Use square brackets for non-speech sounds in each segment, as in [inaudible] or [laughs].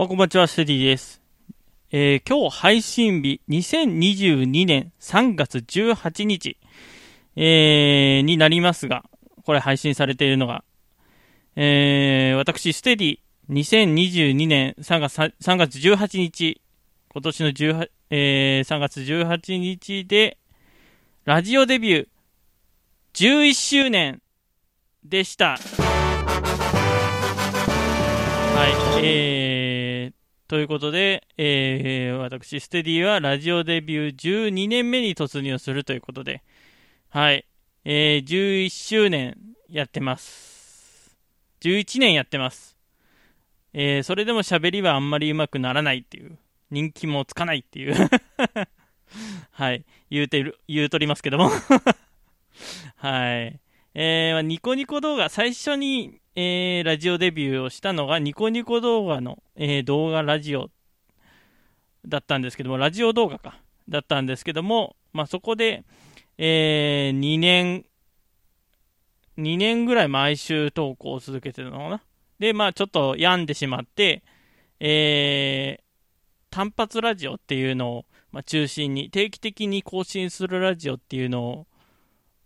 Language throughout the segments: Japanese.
おはこんばちは、ステディです。えー、今日配信日、2022年3月18日、えー、になりますが、これ配信されているのが、えー、私、ステディ、2022年3月 ,3 月18日、今年の18、えー、3月18日で、ラジオデビュー11周年でした。はい、えー、ということで、えー、私、ステディはラジオデビュー12年目に突入するということで、はい、えー、11周年やってます。11年やってます。えー、それでも喋りはあんまり上手くならないっていう、人気もつかないっていう [laughs] はい、言うてる、言うとりますけども [laughs] はい。えー、ニコニコ動画、最初に、えー、ラジオデビューをしたのがニコニコ動画の、えー、動画ラジオだったんですけども、ラジオ動画か、だったんですけども、まあ、そこで、えー、2年、2年ぐらい毎週投稿を続けてたのかな。で、まあ、ちょっと病んでしまって、えー、単発ラジオっていうのを、まあ、中心に、定期的に更新するラジオっていうのを、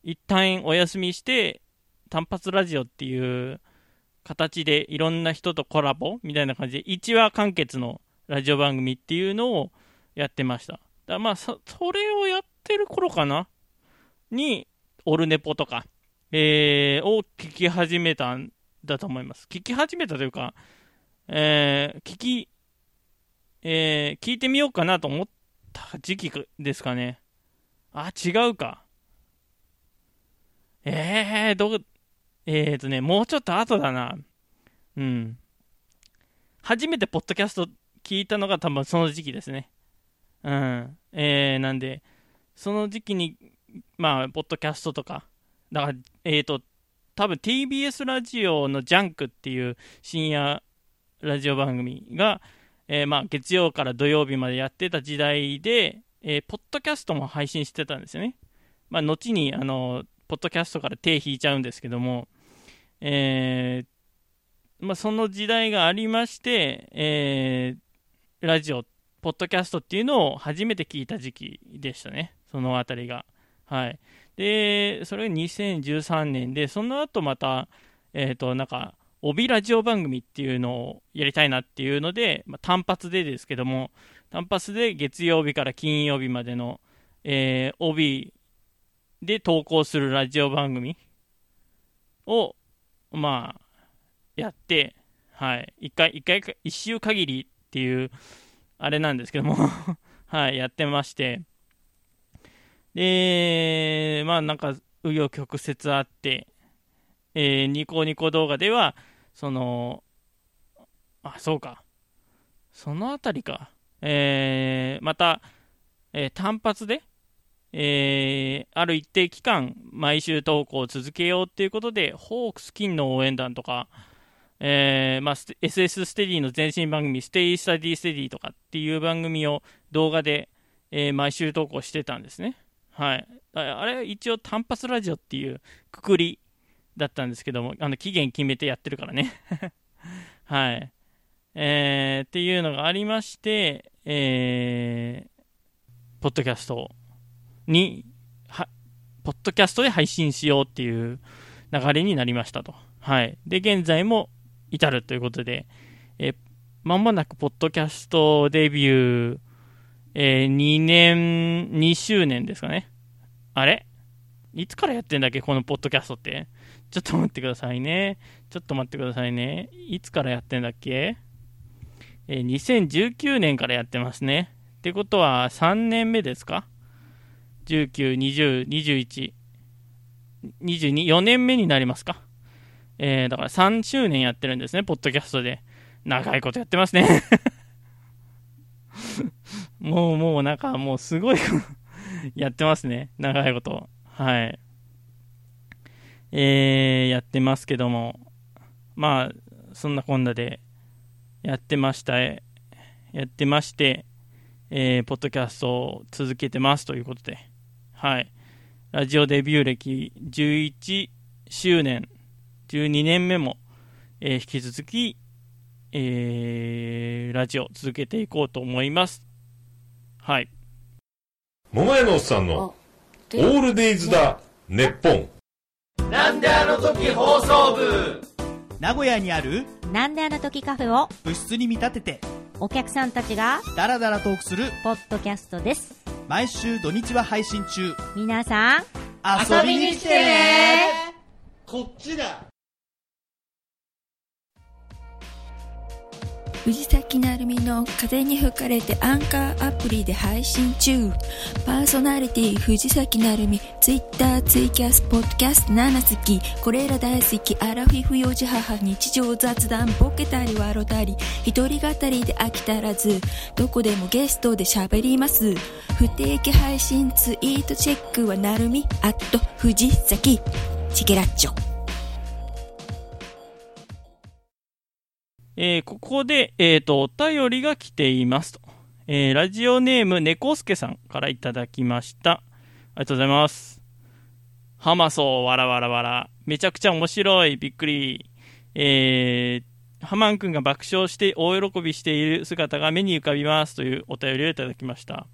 一旦お休みして、単発ラジオっていう形でいろんな人とコラボみたいな感じで、1話完結のラジオ番組っていうのをやってました。だまあそ、それをやってる頃かな？に、オルネポとか、えー、を聞き始めたんだと思います。聞き始めたというか、えー、聞き、えー、聞いてみようかなと思った時期ですかね。あ、違うか。えー、ど、えーとね、もうちょっと後だな。うん。初めてポッドキャスト聞いたのが多分その時期ですね。うん。えー、なんで、その時期に、まあ、ポッドキャストとか、だから、えーと、多分 TBS ラジオのジャンクっていう深夜ラジオ番組が、えー、まあ、月曜から土曜日までやってた時代で、えー、ポッドキャストも配信してたんですよね。まあ、後に、あの、ポッドキャストから手引いちゃうんですけども、えー、まあ、その時代がありまして、えー、ラジオ、ポッドキャストっていうのを初めて聞いた時期でしたね、そのあたりが。はい。で、それが2013年で、その後また、えっ、ー、と、なんか、帯ラジオ番組っていうのをやりたいなっていうので、まあ、単発でですけども、単発で月曜日から金曜日までの、えー、帯で投稿するラジオ番組を、まあ、やって、はい、一回、一回、一周限りっていう、あれなんですけども [laughs] はい、やってまして、で、まあなんか、紆余曲折あって、えー、ニコニコ動画では、その、あ、そうか。そのあたりか。えー、また、えー、単発で、えー、ある一定期間、毎週投稿を続けようということで、ホークス金の応援団とか、えーまあ、SS ステディの前身番組、ステイスタディステディとかっていう番組を動画で、えー、毎週投稿してたんですね。はい。あれ、一応単発ラジオっていうくくりだったんですけども、あの期限決めてやってるからね。[laughs] はい。えー、っていうのがありまして、えー、ポッドキャストをに、は、ポッドキャストで配信しようっていう流れになりましたと。はい。で、現在も至るということで、えまもなくポッドキャストデビュー、えー、2年、2周年ですかね。あれ？いつからやってんだっけこのポッドキャストって？ちょっと待ってくださいね。ちょっと待ってくださいね。いつからやってんだっけ？えー、2019年からやってますね。ってことは3年目ですか？19、20、21、22、4年目になりますか？えー、だから3周年やってるんですね、ポッドキャストで。長いことやってますね [laughs] もう、もう、なんか、もうすごい [laughs] やってますね。長いこと。はい。えー、やってますけども。まあ、そんなこんなで、やってました。やってまして、えー、ポッドキャストを続けてますということで。はい。ラジオデビュー歴11周年、12年目も、えー、引き続き、えー、ラジオ続けていこうと思います。はい。桃屋のおっさんの、オールデイズだ、ネッポン。なんであの時放送部？名古屋にあるなんであの時カフェを？部室に見立ててお客さんたちがダラダラトークするポッドキャストです毎週土日は配信中。皆さん遊びに来てね。こっちだ藤崎なるみの風に吹かれてアンカーアプリで配信中。パーソナリティ藤崎なるみツイッターツイキャスポッドキャスト7好きこれら大好きアラフィフ幼児母日常雑談ボケたり笑ったり。一人語りで飽きたらず。どこでもゲストで喋ります。不定期配信ツイートチェックはなるみアット藤崎。チケラッチョ。えー、ここで、えっ、ー、と、お便りが来ていますと。えー、ラジオネーム、猫助さんからいただきました。ありがとうございます。ハマソー、わらわらわら。めちゃくちゃ面白い。びっくり。えー、ハマン君が爆笑して大喜びしている姿が目に浮かびますというお便りをいただきました。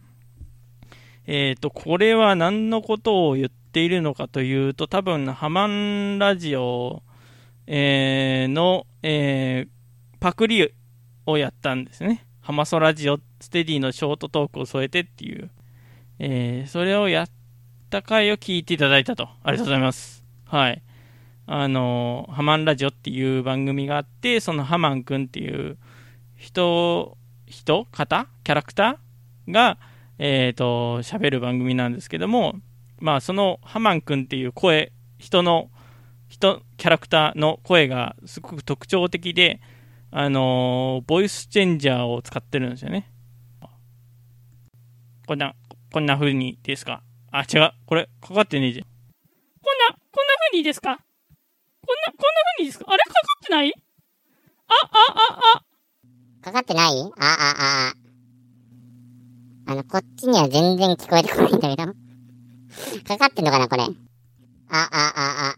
えっ、ー、と、これは何のことを言っているのかというと、多分、ハマンラジオ、えー、の、えー、パクリをやったんですね。ハマソラジオステディのショートトークを添えてっていう、えー、それをやった回を聞いていただいたと。ありがとうございます。はい。あの、ハマンラジオっていう番組があって、そのハマンくんっていう人、人方キャラクターが、えっ、ー、と、喋る番組なんですけども、まあ、そのハマンくんっていう声、人の、人、キャラクターの声がすごく特徴的で、あのー、ボイスチェンジャーを使ってるんですよね。こんな、こんな風にですか？あ、違う。これ、かかってねえじゃん。こんな、こんな風にですか？こんな、こんな風にですか？あれ？かかってない？あ、あ、あ、あ。かかってない？あ、あ、あ、あ。あの、こっちには全然聞こえてこないんだけど。[laughs] かかってんのかな、これ？あ、あ、あ、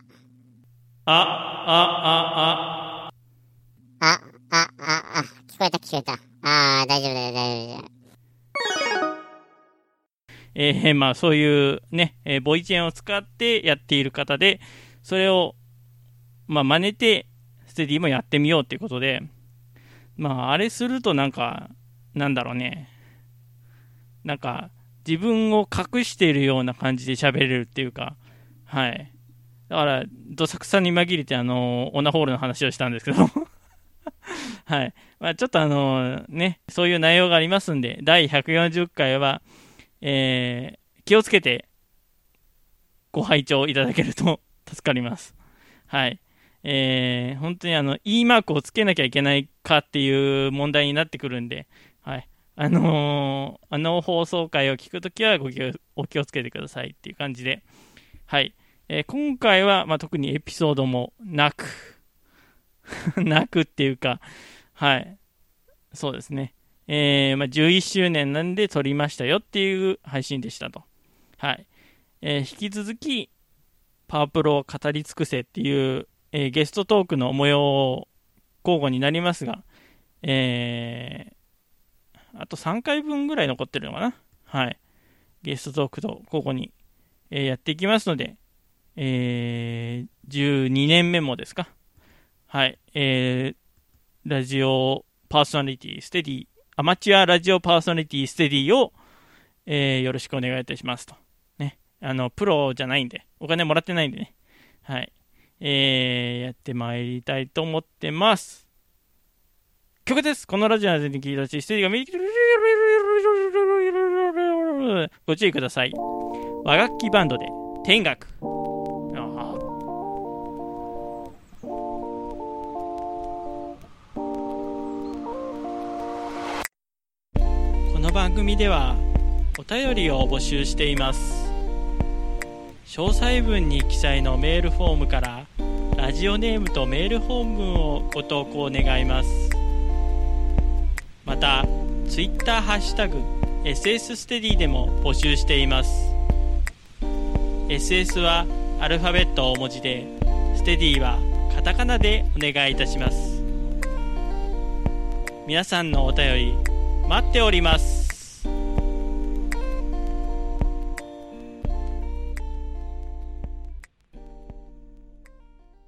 あ。あ、あ、あ、あ。こえた聞こえた。ああ、大丈夫だよ、大丈夫だよ。えー、まあそういうね、えー、ボイチェンを使ってやっている方で、それを、まあ真似て、ステディもやってみようっていうことで、まああれするとなんか、なんだろうね、なんか、自分を隠しているような感じで喋れるっていうか、はい。だから、どさくさに紛れて、あの、オナホールの話をしたんですけどはい。まあ、ちょっとあのね、そういう内容がありますんで、第140回は、えー、気をつけてご拝聴いただけると [laughs] 助かります。はい。えー、本当にあの、E マークをつけなきゃいけないかっていう問題になってくるんで、はい。あのー、あの放送回を聞くときはご気をお気をつけてくださいっていう感じで、はい。えー、今回は、まあ、特にエピソードもなく、[laughs] なくっていうか、はい。そうですね。えー、まあ、11周年なんで撮りましたよっていう配信でしたと。はい。えー、引き続き、パワープロを語り尽くせっていう、えー、ゲストトークの模様交互になりますが、えー、あと3回分ぐらい残ってるのかな。はい。ゲストトークと交互に、えー、やっていきますので、えー、12年目もですか。はい。えー、ラジオパーソナリティ、ステディ、アマチュアラジオパーソナリティ、ステディを、えー、よろしくお願いいたしますと。ね。あの、プロじゃないんで、お金もらってないんでね。はい。えー、やってまいりたいと思ってます。曲です。このラジオの全然聞いたし、ステディが見ご注意ください。和楽器バンドで、天楽。番組ではお便りを募集しています。詳細文に記載のメールフォームからラジオネームとメール本文をご投稿願います。また Twitter ハッシュタグ SS ステディでも募集しています。SS はアルファベット大文字でステディはカタカナでお願いいたします。皆さんのお便り待っております。